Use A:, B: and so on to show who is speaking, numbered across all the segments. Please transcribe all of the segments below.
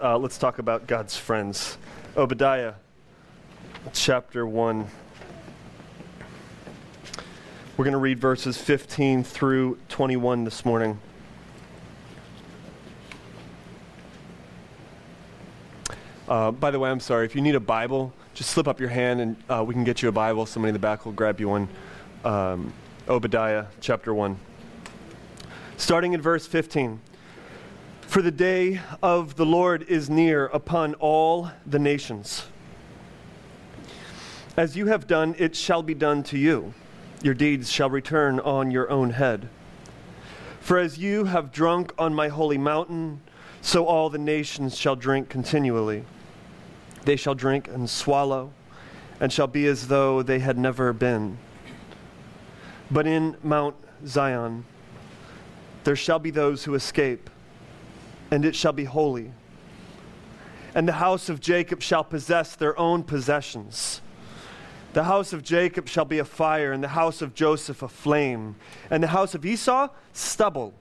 A: uh, let's talk about God's friends. Obadiah chapter 1. We're going to read verses 15 through 21 this morning. Uh, by the way, I'm sorry. If you need a Bible, just slip up your hand and uh, we can get you a Bible. Somebody in the back will grab you one. Um, Obadiah chapter 1. Starting in verse 15. For the day of the Lord is near upon all the nations. As you have done, it shall be done to you. Your deeds shall return on your own head. For as you have drunk on my holy mountain, so all the nations shall drink continually. They shall drink and swallow, and shall be as though they had never been. But in Mount Zion there shall be those who escape, and it shall be holy. And the house of Jacob shall possess their own possessions. The house of Jacob shall be a fire, and the house of Joseph a flame, and the house of Esau stubble.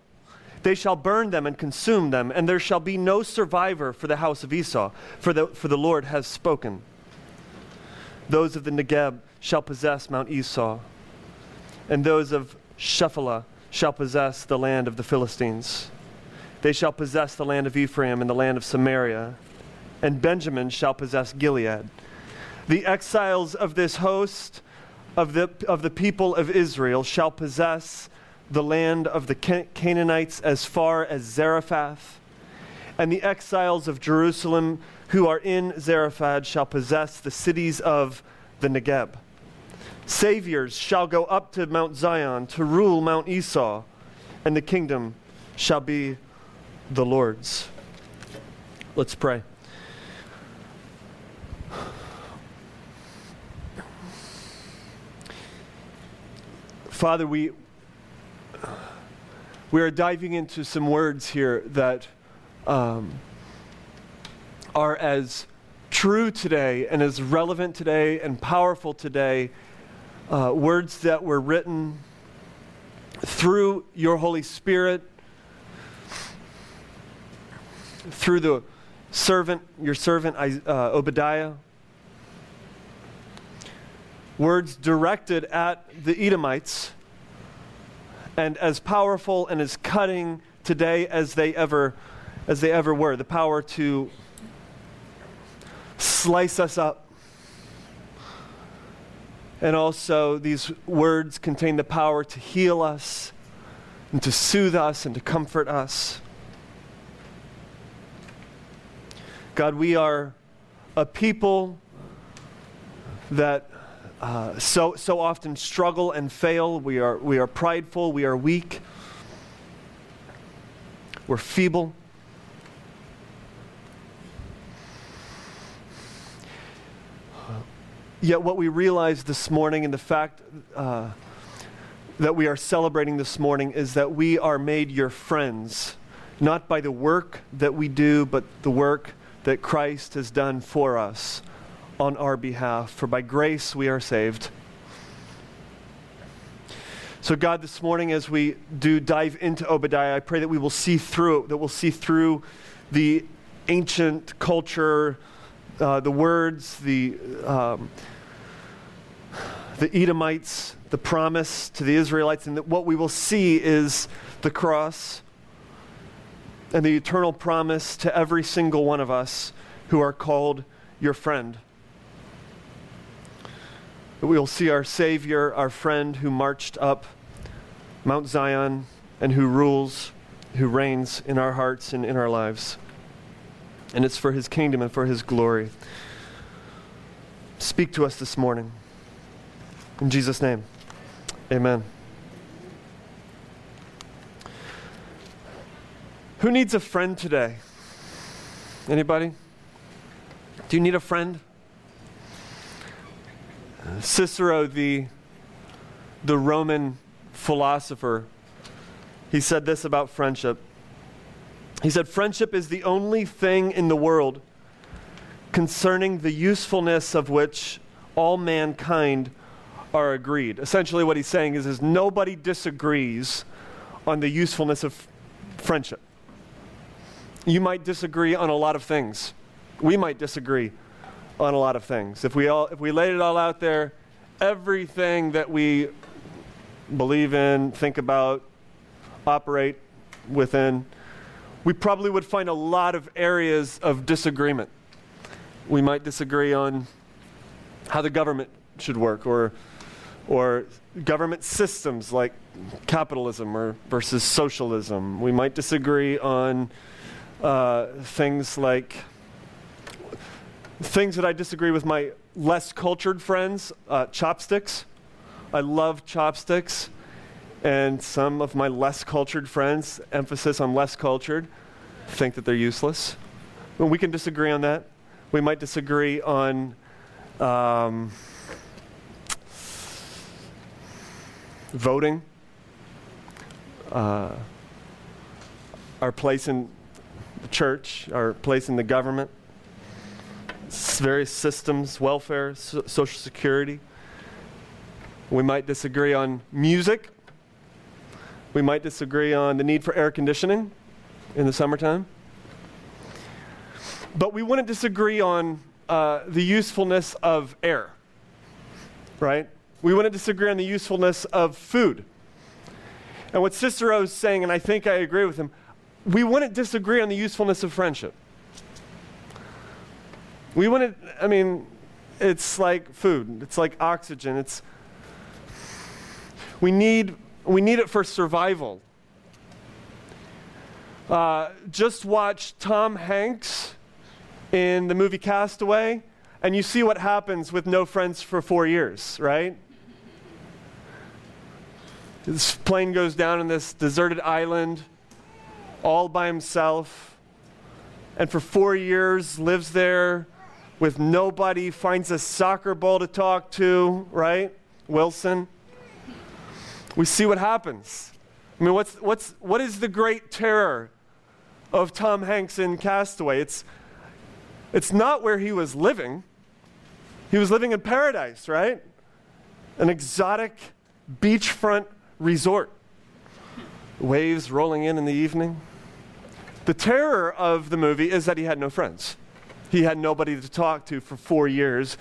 A: They shall burn them and consume them, and there shall be no survivor for the house of Esau, for the, for the Lord has spoken. Those of the Negeb shall possess Mount Esau, and those of Shephelah shall possess the land of the Philistines. They shall possess the land of Ephraim and the land of Samaria, and Benjamin shall possess Gilead. The exiles of this host of the, of the people of Israel shall possess the land of the Canaanites as far as Zarephath, and the exiles of Jerusalem who are in Zarephath shall possess the cities of the Negeb. Saviors shall go up to Mount Zion to rule Mount Esau, and the kingdom shall be the Lord's. Let's pray. Father, we, we are diving into some words here that um, are as true today and as relevant today and powerful today. Uh, words that were written through your Holy Spirit, through the servant, your servant uh, Obadiah. Words directed at the Edomites and as powerful and as cutting today as they ever as they ever were. The power to slice us up. And also these words contain the power to heal us and to soothe us and to comfort us god we are a people that uh, so, so often struggle and fail. We are, we are prideful. We are weak. We're feeble. Yet, what we realize this morning, and the fact uh, that we are celebrating this morning, is that we are made your friends, not by the work that we do, but the work that Christ has done for us on our behalf, for by grace we are saved. So, God, this morning as we do dive into Obadiah, I pray that we will see through it, that we'll see through the ancient culture, uh, the words, the, um, the Edomites, the promise to the Israelites, and that what we will see is the cross and the eternal promise to every single one of us who are called your friend that we will see our Savior, our friend who marched up Mount Zion and who rules, who reigns in our hearts and in our lives. And it's for his kingdom and for his glory. Speak to us this morning. In Jesus' name, amen. Who needs a friend today? Anybody? Do you need a friend? Cicero, the, the Roman philosopher, he said this about friendship. He said, Friendship is the only thing in the world concerning the usefulness of which all mankind are agreed. Essentially, what he's saying is, is nobody disagrees on the usefulness of friendship. You might disagree on a lot of things. We might disagree on a lot of things. If we, all, if we laid it all out there, everything that we believe in, think about, operate within, we probably would find a lot of areas of disagreement. We might disagree on how the government should work or, or government systems like capitalism or versus socialism. We might disagree on uh, things like things that I disagree with my less cultured friends, uh, chopsticks. I love chopsticks. And some of my less cultured friends, emphasis on less cultured, think that they're useless. Well, we can disagree on that. We might disagree on um, voting, uh, our place in the church, our place in the government, various systems, welfare, so- social security. We might disagree on music. We might disagree on the need for air conditioning in the summertime. But we wouldn't disagree on uh, the usefulness of air, right? We wouldn't disagree on the usefulness of food. And what Cicero is saying, and I think I agree with him, we wouldn't disagree on the usefulness of friendship. We wouldn't, I mean, it's like food, it's like oxygen, it's, we need, we need it for survival. Uh, just watch Tom Hanks in the movie Castaway, and you see what happens with no friends for four years, right? This plane goes down on this deserted island all by himself, and for four years lives there with nobody, finds a soccer ball to talk to, right? Wilson. We see what happens. I mean, what's, what's, what is the great terror of Tom Hanks in Castaway? It's, it's not where he was living. He was living in paradise, right? An exotic beachfront resort. Waves rolling in in the evening. The terror of the movie is that he had no friends. He had nobody to talk to for four years,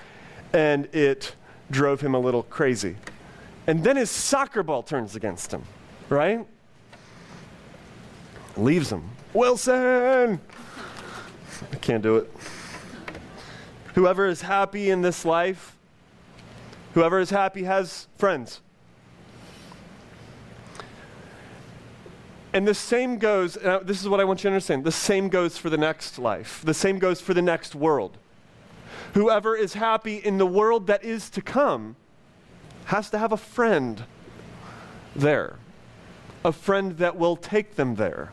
A: and it drove him a little crazy. And then his soccer ball turns against him, right? Leaves him. Wilson! I can't do it. Whoever is happy in this life, whoever is happy has friends. And the same goes, this is what I want you to understand the same goes for the next life, the same goes for the next world. Whoever is happy in the world that is to come has to have a friend there, a friend that will take them there,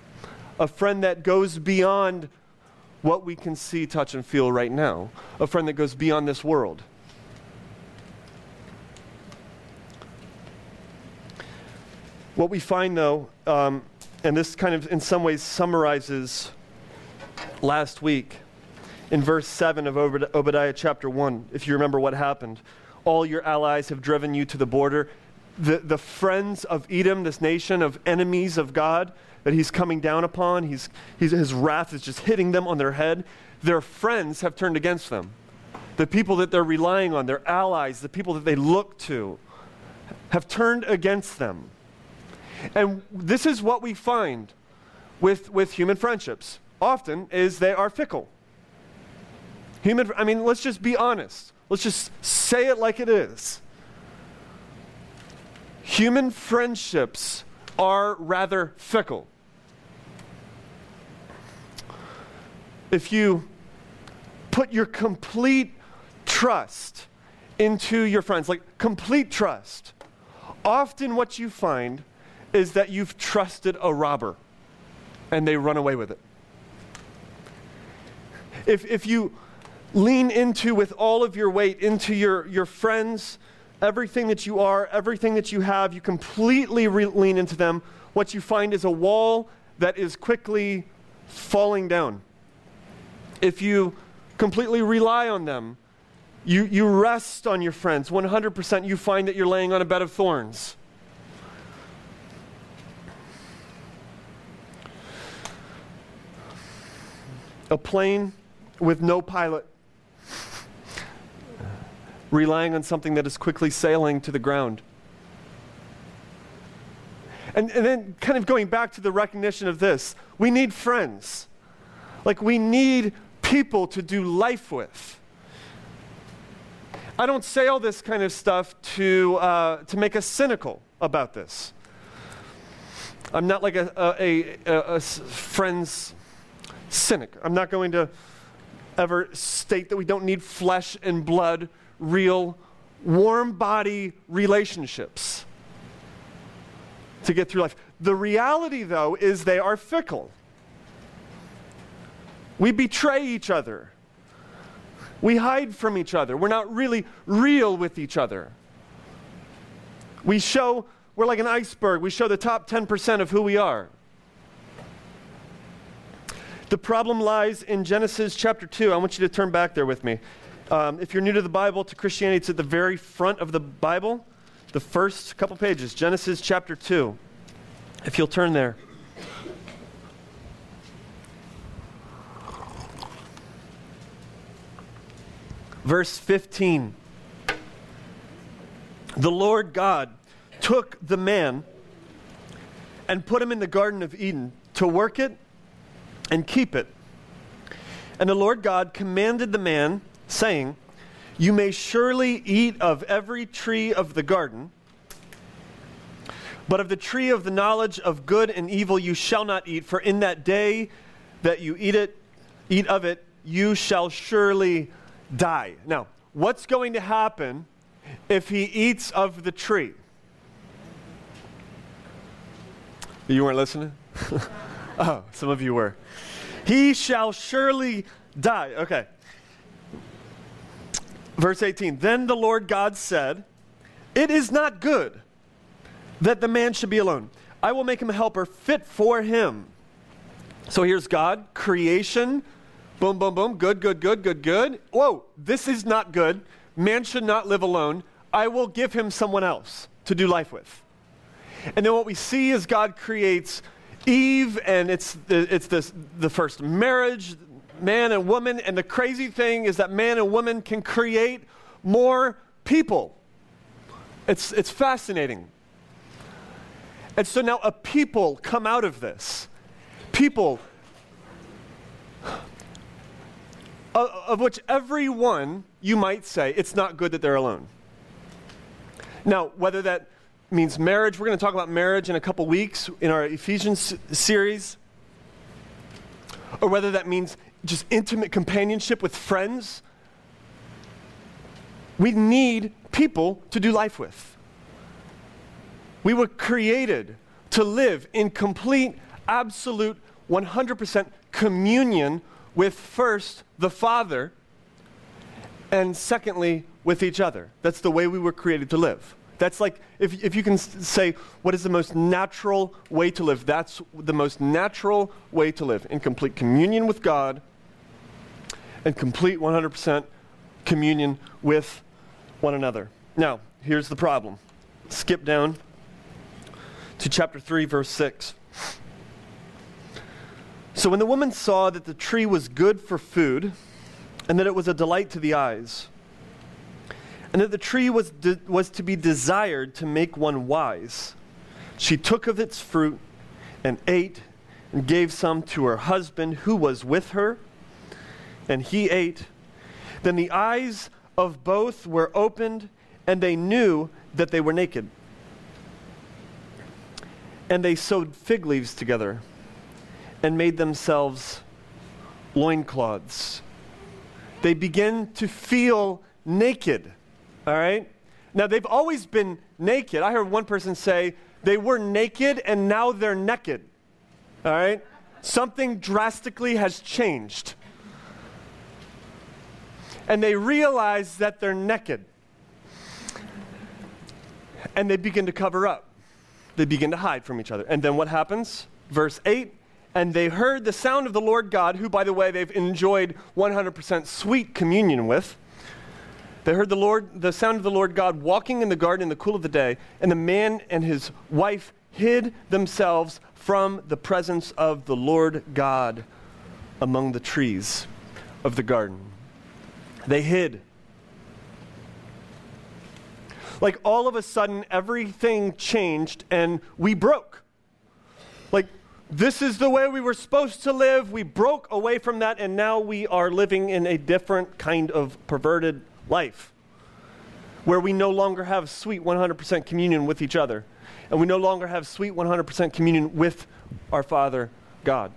A: a friend that goes beyond what we can see, touch, and feel right now, a friend that goes beyond this world. What we find, though, um, and this kind of in some ways summarizes last week in verse 7 of Obadiah chapter 1, if you remember what happened. All your allies have driven you to the border. The, the friends of Edom, this nation of enemies of God that he's coming down upon, he's, he's, his wrath is just hitting them on their head. Their friends have turned against them. The people that they're relying on, their allies, the people that they look to, have turned against them. And this is what we find with, with human friendships often is they are fickle. Human, I mean, let's just be honest. Let's just say it like it is. Human friendships are rather fickle. If you put your complete trust into your friends, like complete trust, often what you find is that you've trusted a robber and they run away with it. If, if you lean into with all of your weight into your, your friends, everything that you are, everything that you have, you completely re- lean into them, what you find is a wall that is quickly falling down. If you completely rely on them, you, you rest on your friends, 100% you find that you're laying on a bed of thorns. A plane with no pilot, relying on something that is quickly sailing to the ground. And, and then, kind of going back to the recognition of this, we need friends. Like, we need people to do life with. I don't say all this kind of stuff to, uh, to make us cynical about this. I'm not like a, a, a, a friend's cynic. I'm not going to ever state that we don't need flesh and blood, real, warm body relationships to get through life. The reality, though, is they are fickle. We betray each other. We hide from each other. We're not really real with each other. We show, we're like an iceberg. We show the top 10% of who we are. The problem lies in Genesis chapter 2. I want you to turn back there with me. Um, if you're new to the Bible, to Christianity, it's at the very front of the Bible, the first couple pages, Genesis chapter 2. If you'll turn there. Verse 15. The Lord God took the man and put him in the Garden of Eden to work it and keep it. And the Lord God commanded the man, saying, You may surely eat of every tree of the garden, but of the tree of the knowledge of good and evil you shall not eat, for in that day that you eat it, eat of it, you shall surely die. Now, what's going to happen if he eats of the tree? You weren't listening? oh, some of you were. He shall surely die. Okay. Verse 18 Then the Lord God said, It is not good that the man should be alone. I will make him a helper fit for him. So here's God, creation, Boom, boom, boom. Good, good, good, good, good. Whoa, this is not good. Man should not live alone. I will give him someone else to do life with. And then what we see is God creates Eve, and it's the, it's this, the first marriage, man and woman. And the crazy thing is that man and woman can create more people. It's, it's fascinating. And so now a people come out of this. People of, of which every one you might say it's not good that they're alone. Now, whether that means marriage, we're going to talk about marriage in a couple weeks in our Ephesians series, or whether that means just intimate companionship with friends. We need people to do life with. We were created to live in complete, absolute, 100% communion with first the Father, and secondly, with each other. That's the way we were created to live. That's like, if, if you can say, what is the most natural way to live? That's the most natural way to live in complete communion with God and complete 100% communion with one another. Now, here's the problem. Skip down to chapter 3, verse 6. So when the woman saw that the tree was good for food, and that it was a delight to the eyes, and that the tree was, de- was to be desired to make one wise, she took of its fruit and ate, and gave some to her husband who was with her, and he ate. Then the eyes of both were opened, and they knew that they were naked. And they sewed fig leaves together and made themselves loincloths. They begin to feel naked, all right? Now, they've always been naked. I heard one person say they were naked and now they're naked, all right? Something drastically has changed. And they realize that they're naked. And they begin to cover up. They begin to hide from each other. And then what happens? Verse 8 and they heard the sound of the Lord God, who, by the way, they've enjoyed 100% sweet communion with. They heard the Lord, the sound of the Lord God walking in the garden in the cool of the day, and the man and his wife hid themselves from the presence of the Lord God among the trees of the garden. They hid. Like all of a sudden, everything changed and we broke. Like, this is the way we were supposed to live. We broke away from that, and now we are living in a different kind of perverted life where we no longer have sweet 100% communion with each other, and we no longer have sweet 100% communion with our Father God.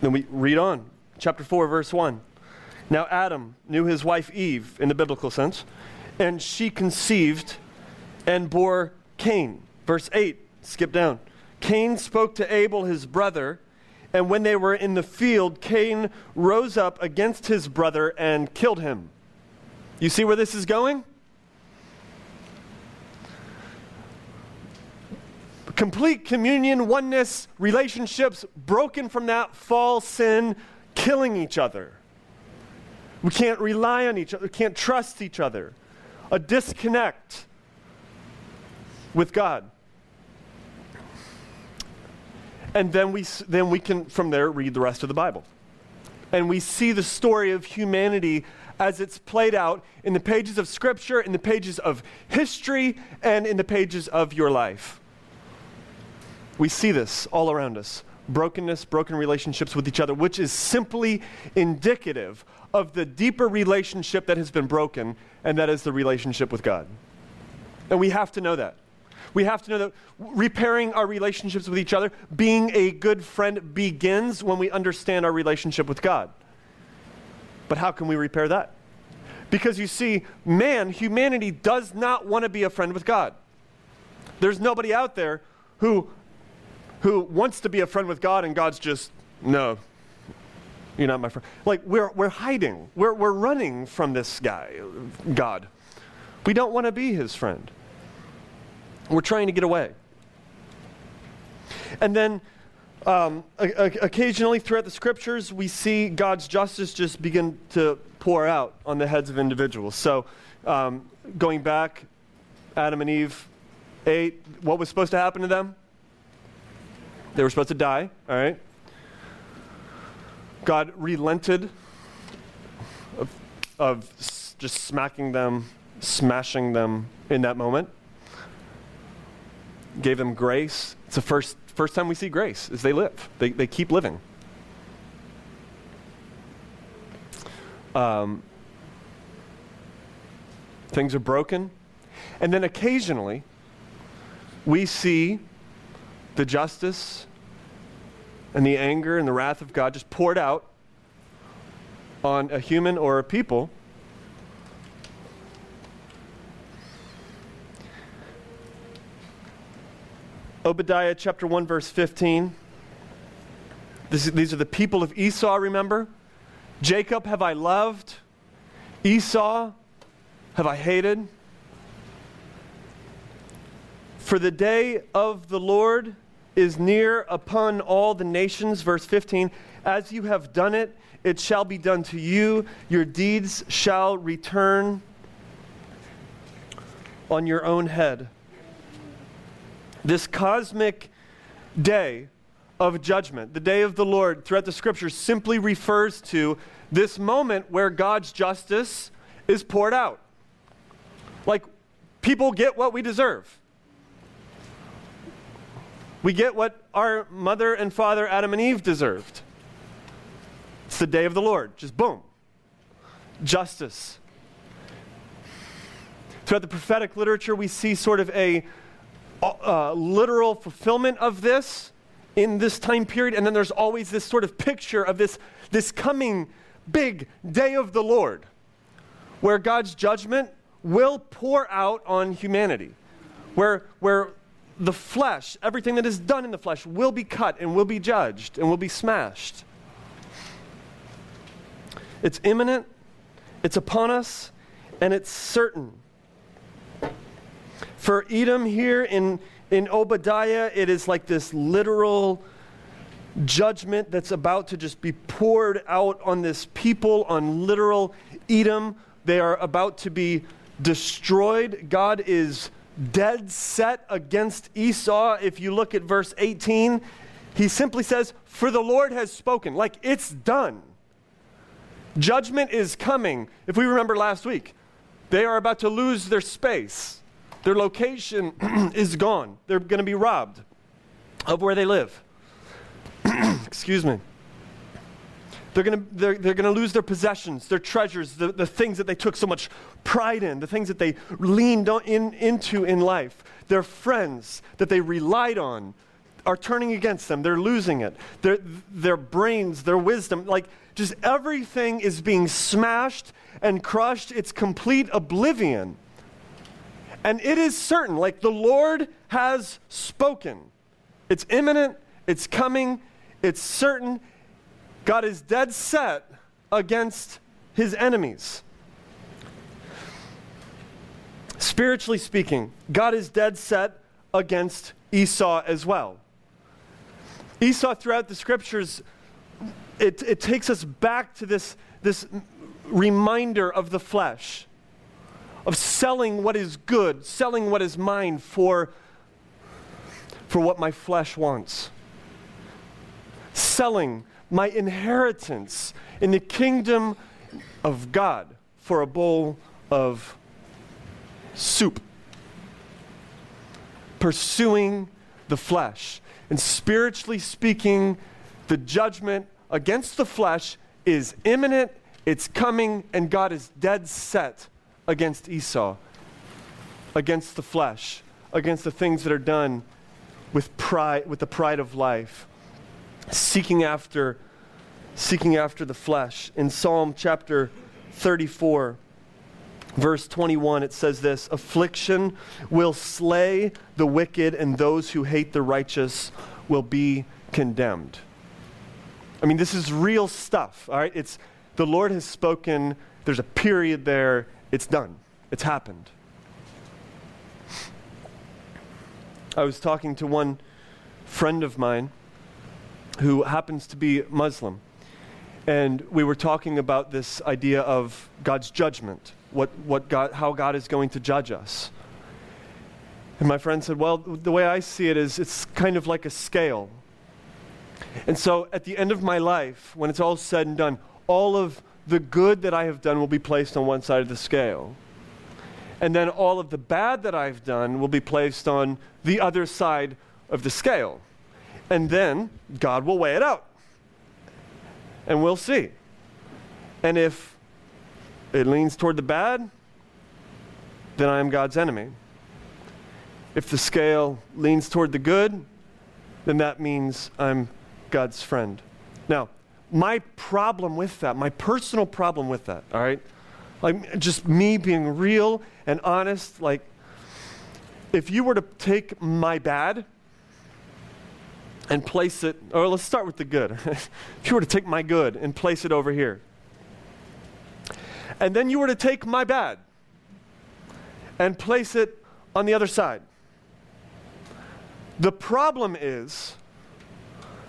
A: Then we read on, chapter 4, verse 1. Now Adam knew his wife Eve in the biblical sense, and she conceived and bore Cain. Verse 8, skip down. Cain spoke to Abel, his brother, and when they were in the field, Cain rose up against his brother and killed him. You see where this is going? Complete communion, oneness, relationships broken from that fall, sin, killing each other. We can't rely on each other, we can't trust each other. A disconnect with God. And then we, then we can, from there, read the rest of the Bible. And we see the story of humanity as it's played out in the pages of Scripture, in the pages of history, and in the pages of your life. We see this all around us brokenness, broken relationships with each other, which is simply indicative of the deeper relationship that has been broken, and that is the relationship with God. And we have to know that. We have to know that repairing our relationships with each other, being a good friend, begins when we understand our relationship with God. But how can we repair that? Because you see, man, humanity does not want to be a friend with God. There's nobody out there who who wants to be a friend with God and God's just, no, you're not my friend. Like, we're, we're hiding, we're, we're running from this guy, God. We don't want to be his friend. We're trying to get away. And then um, occasionally throughout the scriptures, we see God's justice just begin to pour out on the heads of individuals. So, um, going back, Adam and Eve ate. What was supposed to happen to them? They were supposed to die, all right? God relented of, of just smacking them, smashing them in that moment. Gave them grace. It's the first, first time we see grace as they live. They, they keep living. Um, things are broken. And then occasionally, we see the justice and the anger and the wrath of God just poured out on a human or a people. Obadiah chapter 1, verse 15. This, these are the people of Esau, remember? Jacob have I loved, Esau have I hated. For the day of the Lord is near upon all the nations. Verse 15 As you have done it, it shall be done to you. Your deeds shall return on your own head. This cosmic day of judgment, the day of the Lord, throughout the scriptures, simply refers to this moment where God's justice is poured out. Like, people get what we deserve. We get what our mother and father, Adam and Eve, deserved. It's the day of the Lord. Just boom. Justice. Throughout the prophetic literature, we see sort of a uh, literal fulfillment of this in this time period, and then there's always this sort of picture of this, this coming big day of the Lord, where God's judgment will pour out on humanity, where, where the flesh, everything that is done in the flesh, will be cut and will be judged and will be smashed. It's imminent, it's upon us, and it's certain. For Edom here in, in Obadiah, it is like this literal judgment that's about to just be poured out on this people, on literal Edom. They are about to be destroyed. God is dead set against Esau. If you look at verse 18, He simply says, For the Lord has spoken. Like it's done. Judgment is coming. If we remember last week, they are about to lose their space. Their location is gone. They're going to be robbed of where they live. Excuse me. They're going to they're, they're gonna lose their possessions, their treasures, the, the things that they took so much pride in, the things that they leaned on, in, into in life. Their friends that they relied on are turning against them. They're losing it. Their, their brains, their wisdom, like just everything is being smashed and crushed. It's complete oblivion. And it is certain, like the Lord has spoken. It's imminent, it's coming, it's certain. God is dead set against his enemies. Spiritually speaking, God is dead set against Esau as well. Esau, throughout the scriptures, it, it takes us back to this, this reminder of the flesh, of selling what is good, selling what is mine for, for what my flesh wants, selling my inheritance in the kingdom of God for a bowl of soup. Pursuing the flesh. And spiritually speaking, the judgment against the flesh is imminent, it's coming, and God is dead set against Esau, against the flesh, against the things that are done with pride, with the pride of life, seeking after, seeking after the flesh. In Psalm chapter 34, verse 21, it says this Affliction will slay the wicked, and those who hate the righteous will be condemned. I mean, this is real stuff, all right? It's the Lord has spoken, there's a period there, it's done, it's happened. I was talking to one friend of mine who happens to be Muslim. And we were talking about this idea of God's judgment, what, what God, how God is going to judge us. And my friend said, Well, the way I see it is it's kind of like a scale. And so at the end of my life, when it's all said and done, all of the good that I have done will be placed on one side of the scale. And then all of the bad that I've done will be placed on the other side of the scale. And then God will weigh it out. And we'll see. And if it leans toward the bad, then I am God's enemy. If the scale leans toward the good, then that means I'm God's friend. Now, my problem with that, my personal problem with that, all right? Like just me being real and honest, like if you were to take my bad and place it, or let's start with the good. if you were to take my good and place it over here, and then you were to take my bad and place it on the other side. The problem is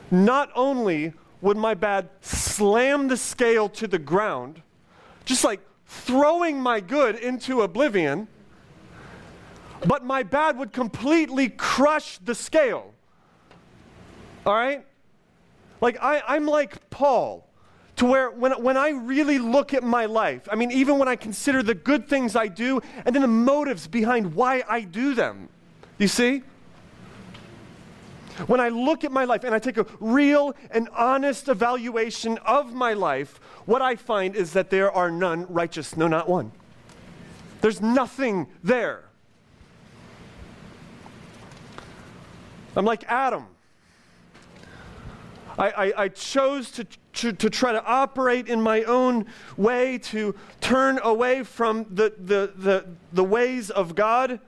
A: not only would my bad slam the scale to the ground, just like throwing my good into oblivion, but my bad would completely crush the scale. All right? Like, I, I'm like Paul, to where when, when I really look at my life, I mean, even when I consider the good things I do and then the motives behind why I do them, you see? When I look at my life and I take a real and honest evaluation of my life, what I find is that there are none righteous, no, not one. There's nothing there. I'm like Adam. I, I, I chose to, to, to, try to operate in my own way, to turn away from the, the, the, the ways of God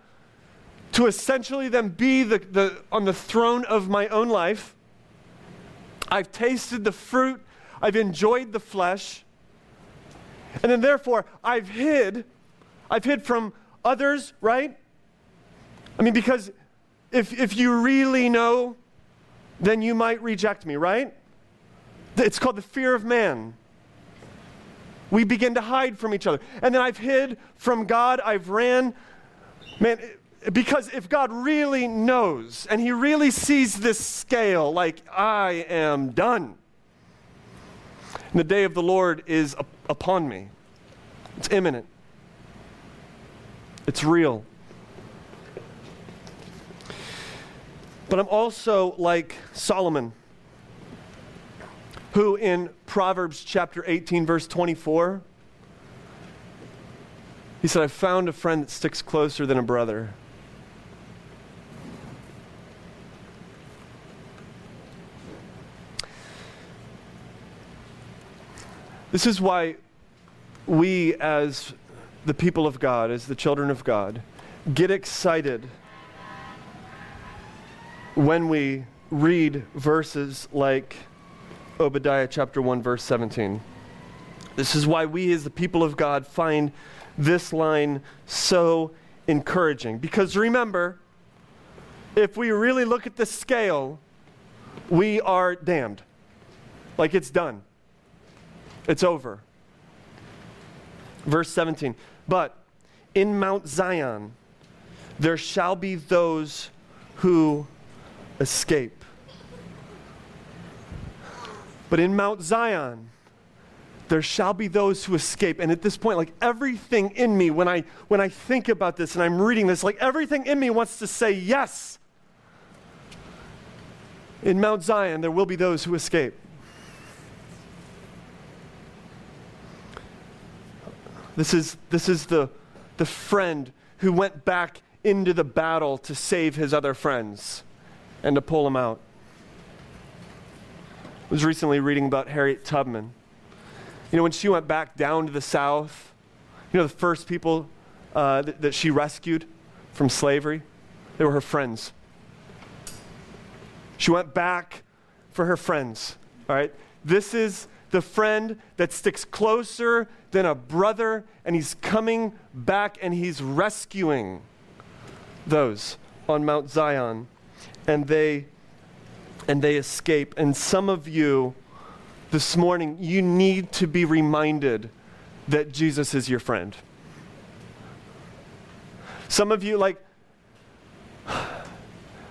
A: to essentially then be the, the, on the throne of my own life. I've tasted the fruit, I've enjoyed the flesh, and then therefore I've hid. I've hid from others, right? I mean, because if, if you really know, then you might reject me, right? It's called the fear of man. We begin to hide from each other. And then I've hid from God, I've ran. Man, because if God really knows and He really sees this scale, like, I am done, and the day of the Lord is up- upon me, it's imminent, it's real. But I'm also like Solomon, who in Proverbs chapter 18, verse 24, he said, I found a friend that sticks closer than a brother. This is why we, as the people of God, as the children of God, get excited when we read verses like Obadiah chapter 1, verse 17. This is why we, as the people of God, find this line so encouraging. Because remember, if we really look at the scale, we are damned. Like it's done. It's over. Verse 17. But in Mount Zion there shall be those who escape. But in Mount Zion there shall be those who escape. And at this point, like everything in me, when I when I think about this and I'm reading this, like everything in me wants to say yes. In Mount Zion, there will be those who escape. This is, this is the, the friend who went back into the battle to save his other friends and to pull them out. I was recently reading about Harriet Tubman. You know, when she went back down to the South, you know, the first people uh, that, that she rescued from slavery, they were her friends. She went back for her friends, all right? This is the friend that sticks closer than a brother, and he's coming back and he's rescuing those on Mount Zion. And they and they escape. And some of you this morning, you need to be reminded that Jesus is your friend. Some of you, like, I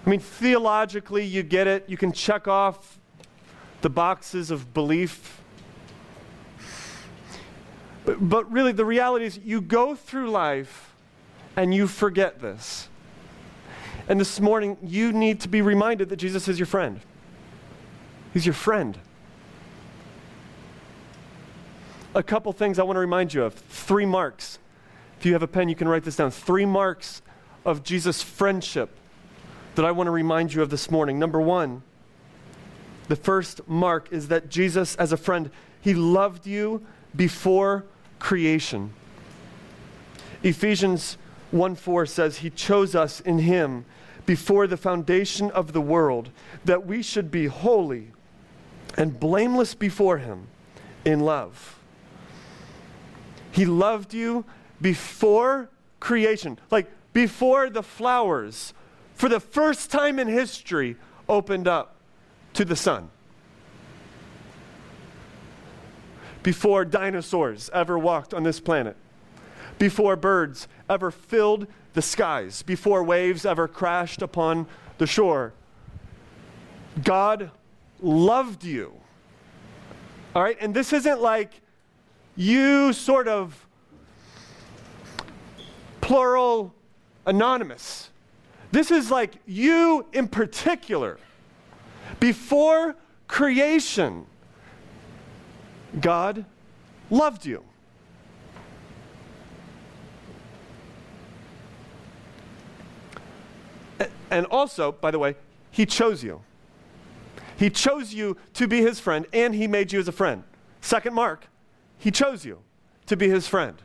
A: mean, theologically, you get it. You can check off the boxes of belief but, but really, the reality is you go through life and you forget this. And this morning, you need to be reminded that Jesus is your friend. He's your friend. A couple things I want to remind you of. Three marks. If you have a pen, you can write this down. Three marks of Jesus' friendship that I want to remind you of this morning. Number one, the first mark is that Jesus, as a friend, he loved you before creation. Ephesians 1 4 says, He chose us in Him before the foundation of the world, that we should be holy and blameless before Him in love. He loved you before creation, like before the flowers, for the first time in history, opened up to the sun. Before dinosaurs ever walked on this planet, before birds ever filled the skies, before waves ever crashed upon the shore. God loved you. All right? And this isn't like you sort of plural anonymous. This is like you in particular. Before creation, God loved you. And also, by the way, He chose you. He chose you to be His friend, and He made you as a friend. Second mark, He chose you to be His friend.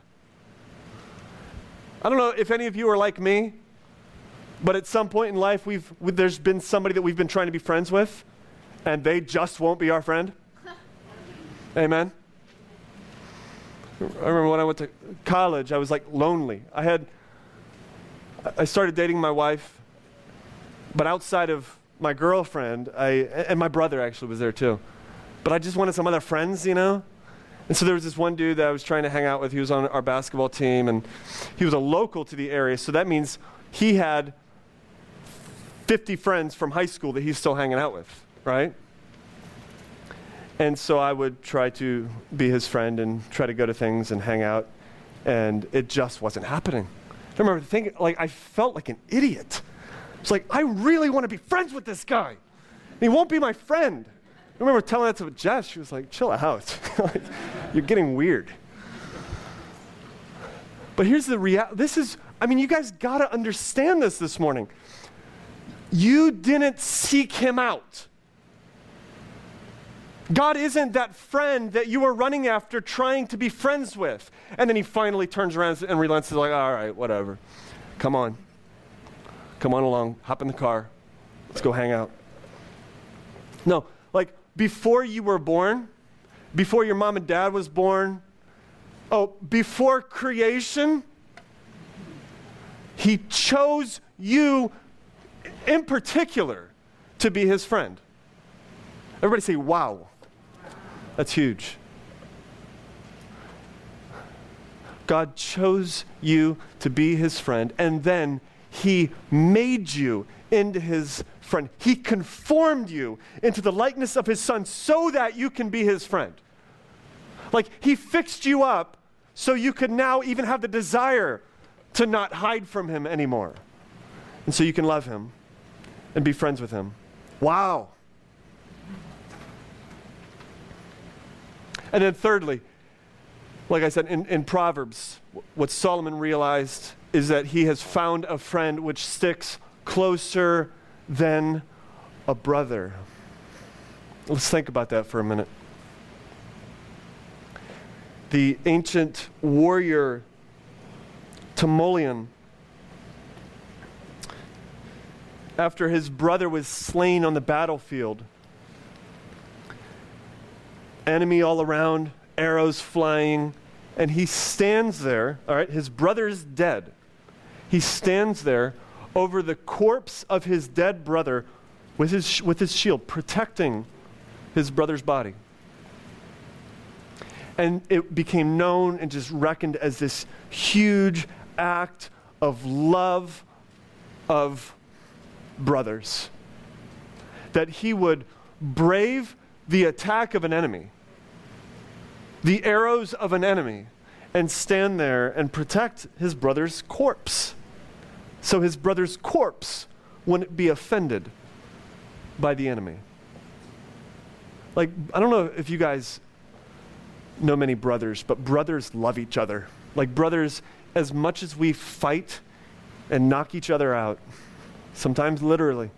A: I don't know if any of you are like me, but at some point in life, we've, there's been somebody that we've been trying to be friends with, and they just won't be our friend. Amen. I remember when I went to college, I was like lonely. I had, I started dating my wife, but outside of my girlfriend, I, and my brother actually was there too. But I just wanted some other friends, you know? And so there was this one dude that I was trying to hang out with. He was on our basketball team, and he was a local to the area. So that means he had 50 friends from high school that he's still hanging out with, right? And so I would try to be his friend and try to go to things and hang out, and it just wasn't happening. I remember thinking, like, I felt like an idiot. It's like, I really want to be friends with this guy. And he won't be my friend. I remember telling that to Jess. She was like, chill out. you're getting weird. But here's the reality. This is, I mean, you guys got to understand this this morning. You didn't seek him out. God isn't that friend that you were running after trying to be friends with. And then he finally turns around and relents and is like, all right, whatever. Come on. Come on along. Hop in the car. Let's go hang out. No, like before you were born, before your mom and dad was born, oh, before creation, he chose you in particular to be his friend. Everybody say, wow. That's huge. God chose you to be his friend, and then he made you into his friend. He conformed you into the likeness of his son so that you can be his friend. Like he fixed you up so you could now even have the desire to not hide from him anymore. And so you can love him and be friends with him. Wow. And then, thirdly, like I said in, in Proverbs, what Solomon realized is that he has found a friend which sticks closer than a brother. Let's think about that for a minute. The ancient warrior Timoleon, after his brother was slain on the battlefield, enemy all around, arrows flying, and he stands there, all right, his brother is dead. He stands there over the corpse of his dead brother with his, with his shield, protecting his brother's body. And it became known and just reckoned as this huge act of love of brothers. That he would brave the attack of an enemy, the arrows of an enemy, and stand there and protect his brother's corpse. So his brother's corpse wouldn't be offended by the enemy. Like, I don't know if you guys know many brothers, but brothers love each other. Like, brothers, as much as we fight and knock each other out, sometimes literally,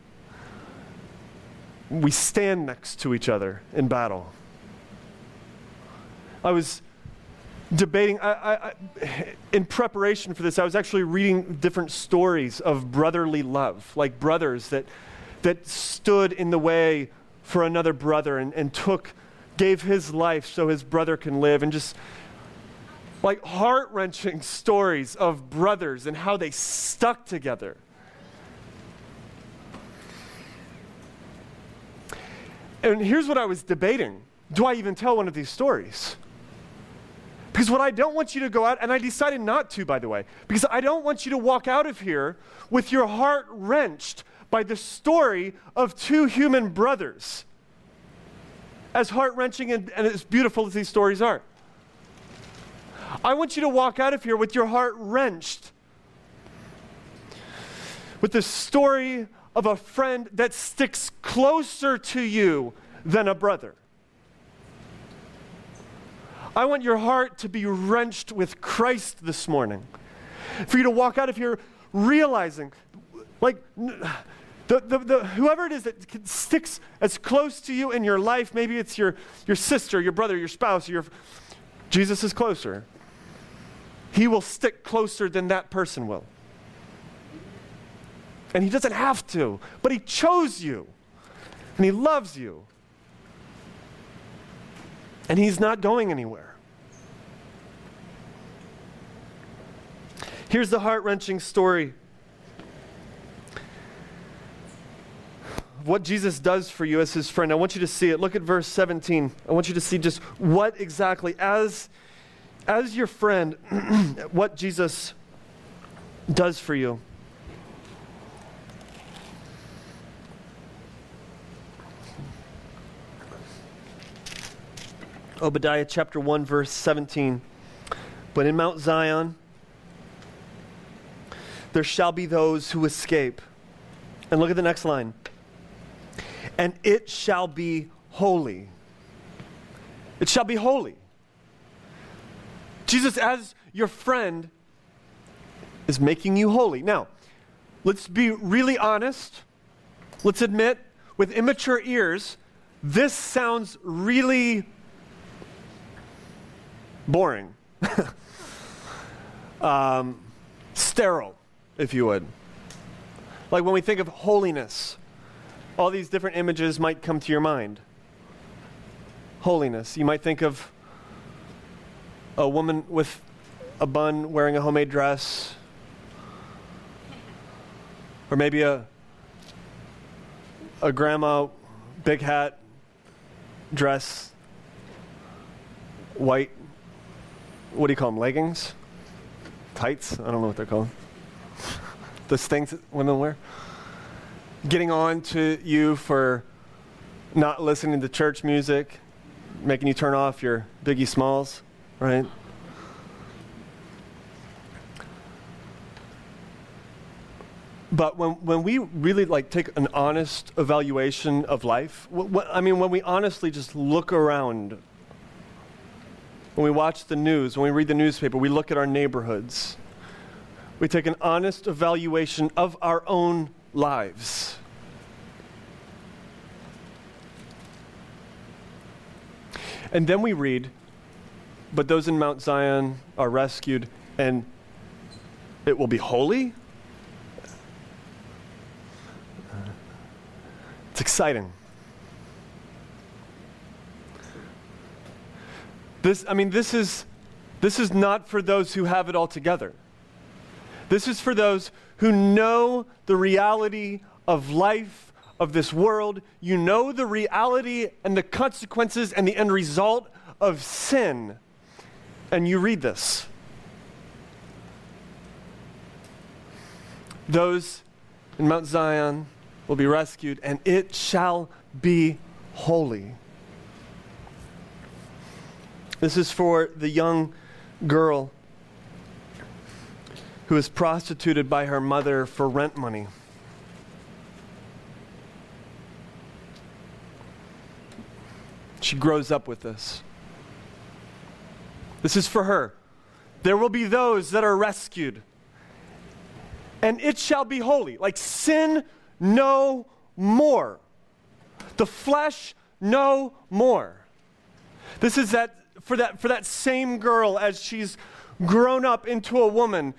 A: we stand next to each other in battle. I was debating, I, I, I, in preparation for this, I was actually reading different stories of brotherly love, like brothers that, that stood in the way for another brother and, and took, gave his life so his brother can live, and just like heart wrenching stories of brothers and how they stuck together. And here's what I was debating Do I even tell one of these stories? Because what I don't want you to go out, and I decided not to, by the way, because I don't want you to walk out of here with your heart wrenched by the story of two human brothers. As heart wrenching and, and as beautiful as these stories are. I want you to walk out of here with your heart wrenched with the story of a friend that sticks closer to you than a brother. I want your heart to be wrenched with Christ this morning. For you to walk out of here realizing, like, the, the, the, whoever it is that sticks as close to you in your life, maybe it's your, your sister, your brother, your spouse, your, Jesus is closer. He will stick closer than that person will. And he doesn't have to, but he chose you. And he loves you and he's not going anywhere. Here's the heart wrenching story of what Jesus does for you as his friend. I want you to see it. Look at verse 17. I want you to see just what exactly, as, as your friend, what Jesus does for you. Obadiah chapter 1, verse 17. But in Mount Zion, there shall be those who escape. And look at the next line. And it shall be holy. It shall be holy. Jesus, as your friend, is making you holy. Now, let's be really honest. Let's admit, with immature ears, this sounds really boring, um, sterile, if you would. Like when we think of holiness, all these different images might come to your mind. Holiness. You might think of a woman with a bun wearing a homemade dress, or maybe a, a grandma, big hat, dress, white what do you call them? Leggings? Tights? I don't know what they're called. Those things that women wear. Getting on to you for not listening to church music, making you turn off your Biggie Smalls, right? But when, when we really like take an honest evaluation of life, wh- wh- I mean, when we honestly just look around when we watch the news, when we read the newspaper, we look at our neighborhoods. We take an honest evaluation of our own lives. And then we read, but those in Mount Zion are rescued, and it will be holy? It's exciting. This, I mean, this is, this is not for those who have it all together. This is for those who know the reality of life, of this world. You know the reality and the consequences and the end result of sin. And you read this. Those in Mount Zion will be rescued, and it shall be holy. This is for the young girl who is prostituted by her mother for rent money. She grows up with this. This is for her. There will be those that are rescued, and it shall be holy. Like sin no more. The flesh no more. This is that for that, for that same girl as she's grown up into a woman,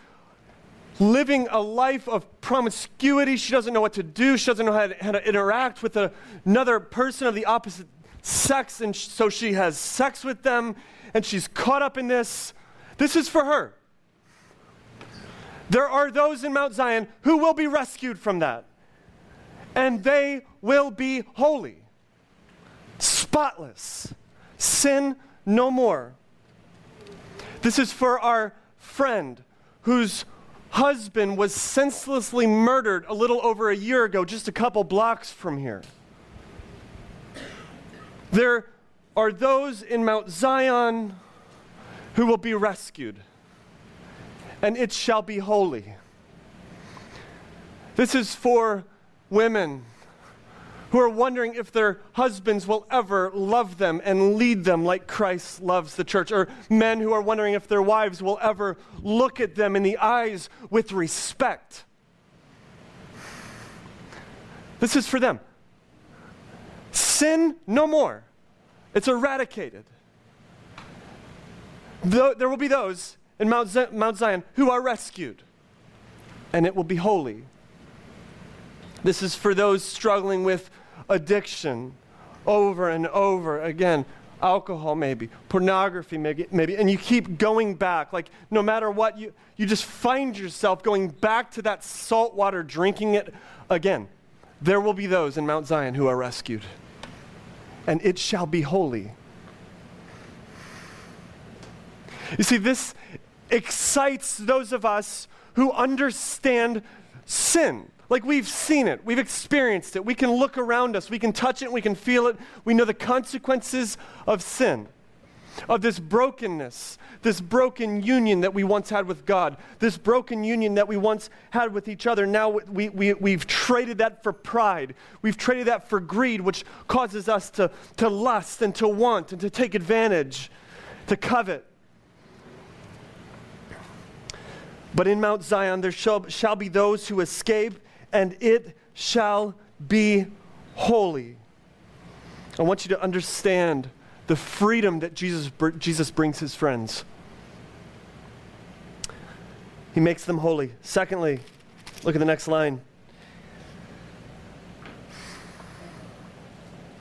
A: living a life of promiscuity. She doesn't know what to do, she doesn't know how to, how to interact with a, another person of the opposite sex, and sh- so she has sex with them, and she's caught up in this. This is for her. There are those in Mount Zion who will be rescued from that, and they will be holy, spotless, sin no more. This is for our friend whose husband was senselessly murdered a little over a year ago, just a couple blocks from here. There are those in Mount Zion who will be rescued, and it shall be holy. This is for women who are wondering if their husbands will ever love them and lead them like Christ loves the church, or men who are wondering if their wives will ever look at them in the eyes with respect. This is for them. Sin no more, it's eradicated. There will be those in Mount Zion who are rescued, and it will be holy. This is for those struggling with addiction over and over again. Alcohol, maybe, pornography, maybe, maybe, and you keep going back. Like, no matter what, you, you just find yourself going back to that salt water, drinking it again there will be those in Mount Zion who are rescued, and it shall be holy. You see, this excites those of us who understand sin. Like we've seen it, we've experienced it, we can look around us, we can touch it, we can feel it, we know the consequences of sin, of this brokenness, this broken union that we once had with God, this broken union that we once had with each other. Now we, we, we've traded that for pride, we've traded that for greed, which causes us to, to lust and to want and to take advantage, to covet. But in Mount Zion there shall, shall be those who escape, and it shall be holy. I want you to understand the freedom that Jesus, Jesus brings his friends. He makes them holy. Secondly, look at the next line.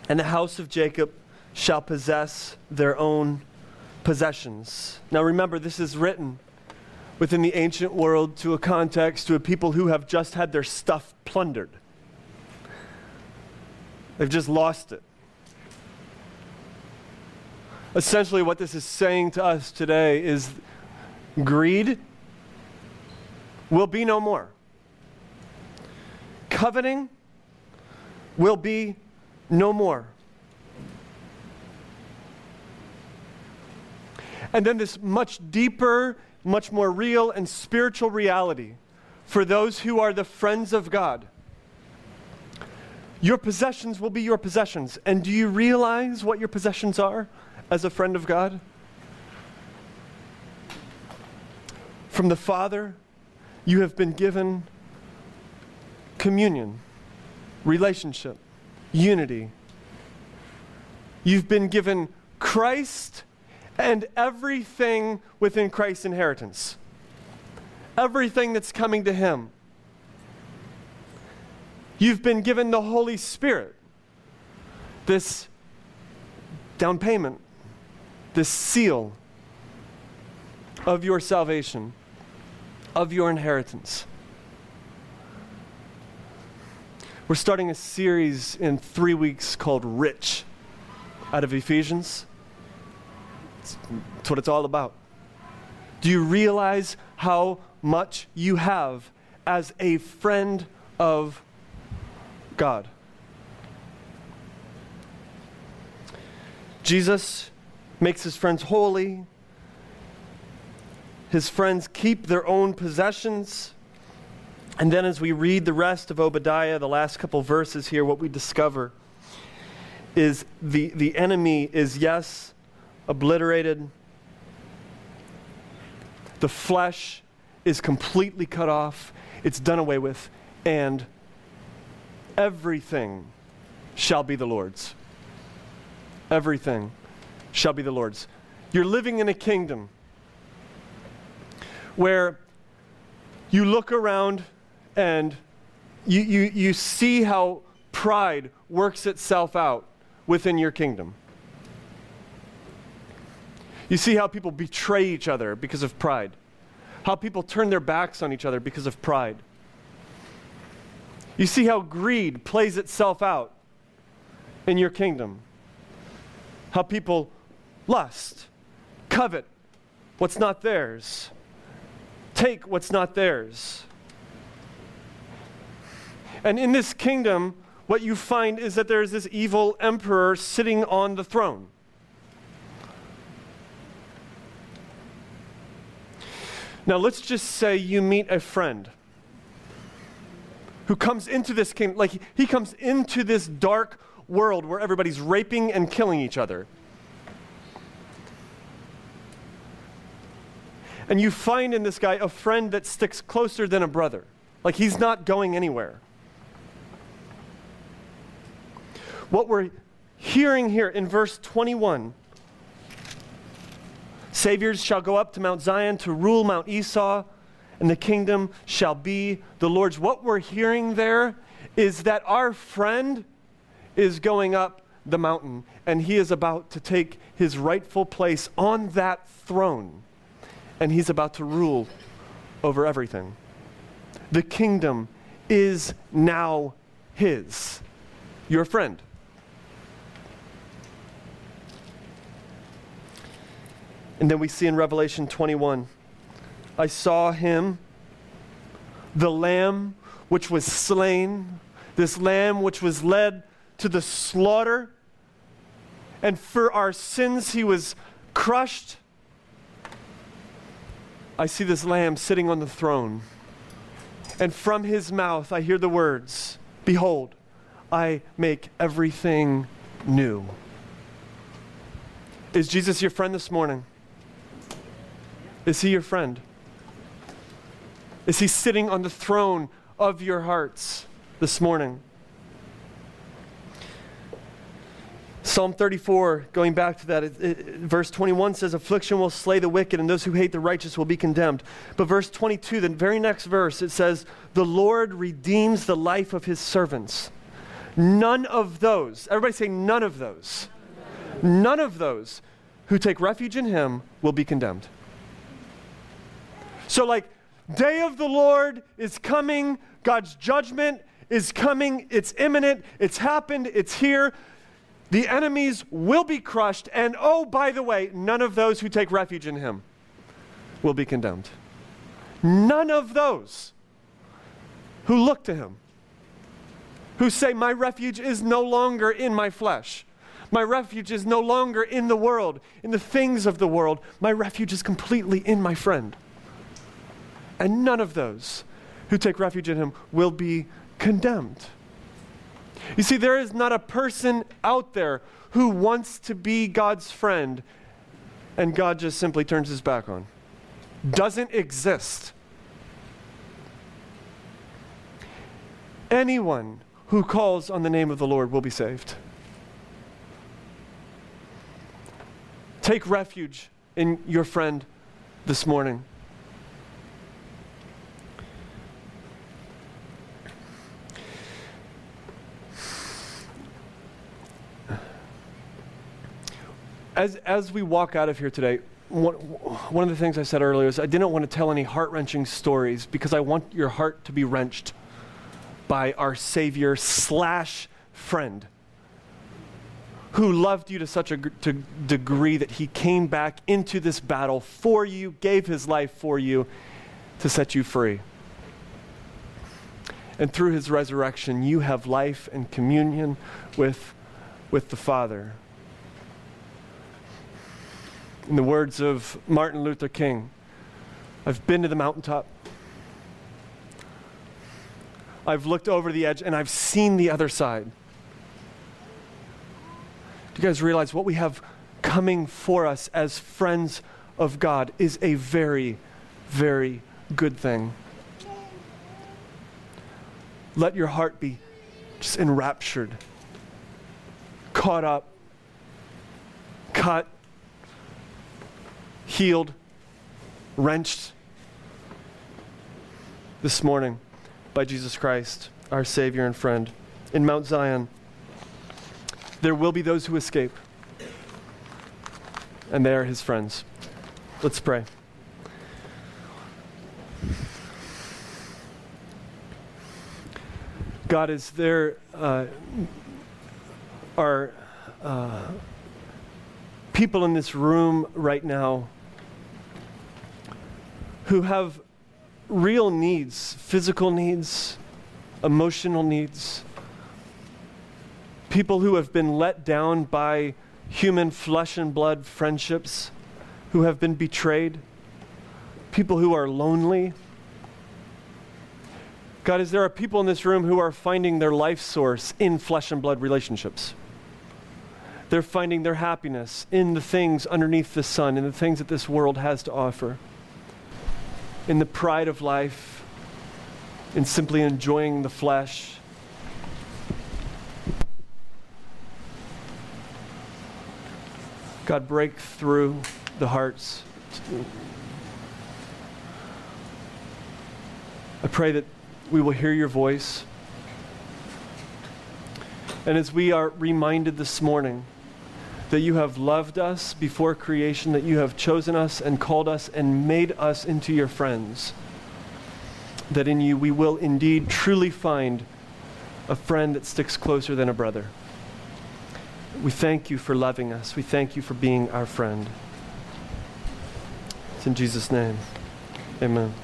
A: And the house of Jacob shall possess their own possessions. Now remember, this is written within the ancient world to a context to a people who have just had their stuff plundered. They've just lost it. Essentially, what this is saying to us today is greed will be no more. Coveting will be no more. And then this much deeper much more real and spiritual reality for those who are the friends of God. Your possessions will be your possessions. And do you realize what your possessions are as a friend of God? From the Father, you have been given communion, relationship, unity. You've been given Christ and everything within Christ's inheritance. Everything that's coming to Him. You've been given the Holy Spirit, this down payment, this seal of your salvation, of your inheritance. We're starting a series in three weeks called Rich out of Ephesians. That's what it's all about. Do you realize how much you have as a friend of God? Jesus makes his friends holy. His friends keep their own possessions. And then, as we read the rest of Obadiah, the last couple verses here, what we discover is the, the enemy is, yes, obliterated. The flesh is completely cut off, it's done away with, and everything shall be the Lord's. Everything shall be the Lord's. You're living in a kingdom where you look around and you, you, you see how pride works itself out within your kingdom. You see how people betray each other because of pride, how people turn their backs on each other because of pride. You see how greed plays itself out in your kingdom, how people lust, covet what's not theirs, take what's not theirs. And in this kingdom, what you find is that there's this evil emperor sitting on the throne. Now, let's just say you meet a friend who comes into this kingdom, like he comes into this dark world where everybody's raping and killing each other. And you find in this guy a friend that sticks closer than a brother. Like he's not going anywhere. What we're hearing here in verse 21 Saviors shall go up to Mount Zion to rule Mount Esau, and the kingdom shall be the Lord's. What we're hearing there is that our friend is going up the mountain, and he is about to take his rightful place on that throne, and he's about to rule over everything. The kingdom is now his, your friend. And then we see in Revelation 21 I saw him, the Lamb which was slain, this Lamb which was led to the slaughter. And for our sins he was crushed. I see this Lamb sitting on the throne. And from his mouth I hear the words Behold, I make everything new. Is Jesus your friend this morning? Is he your friend? Is he sitting on the throne of your hearts this morning? Psalm 34, going back to that, it, it, verse 21 says, Affliction will slay the wicked, and those who hate the righteous will be condemned. But verse 22, the very next verse, it says, The Lord redeems the life of his servants. None of those, everybody say, none of those, none of those who take refuge in him will be condemned. So, like, day of the Lord is coming, God's judgment is coming, it's imminent, it's happened, it's here. The enemies will be crushed, and oh, by the way, none of those who take refuge in him will be condemned. None of those who look to him, who say, My refuge is no longer in my flesh. My refuge is no longer in the world, in the things of the world. My refuge is completely in my friend. And none of those who take refuge in him will be condemned. You see, there is not a person out there who wants to be God's friend and God just simply turns his back on. Doesn't exist. Anyone who calls on the name of the Lord will be saved. Take refuge in your friend this morning. As, as we walk out of here today, one, one of the things I said earlier is I didn't want to tell any heart wrenching stories because I want your heart to be wrenched by our Savior slash friend who loved you to such a to degree that he came back into this battle for you, gave his life for you to set you free. And through his resurrection, you have life and communion with, with the Father. In the words of Martin Luther King, I've been to the mountaintop. I've looked over the edge and I've seen the other side. Do you guys realize what we have coming for us as friends of God is a very, very good thing? Let your heart be just enraptured, caught up, cut healed, wrenched this morning by Jesus Christ, our Savior and friend. In Mount Zion, there will be those who escape, and they are his friends. Let's pray. God, is there uh, are uh, people in this room right now who have real needs physical needs, emotional needs. People who have been let down by human flesh and blood friendships, who have been betrayed, people who are lonely. God, is there are people in this room who are finding their life source in flesh and blood relationships? They're finding their happiness in the things underneath the sun, in the things that this world has to offer in the pride of life, in simply enjoying the flesh. God, break through the hearts. I pray that we will hear your voice. And as we are reminded this morning, that you have loved us before creation, that you have chosen us and called us and made us into your friends. That in you we will indeed truly find a friend that sticks closer than a brother. We thank you for loving us. We thank you for being our friend. It's in Jesus' name. Amen.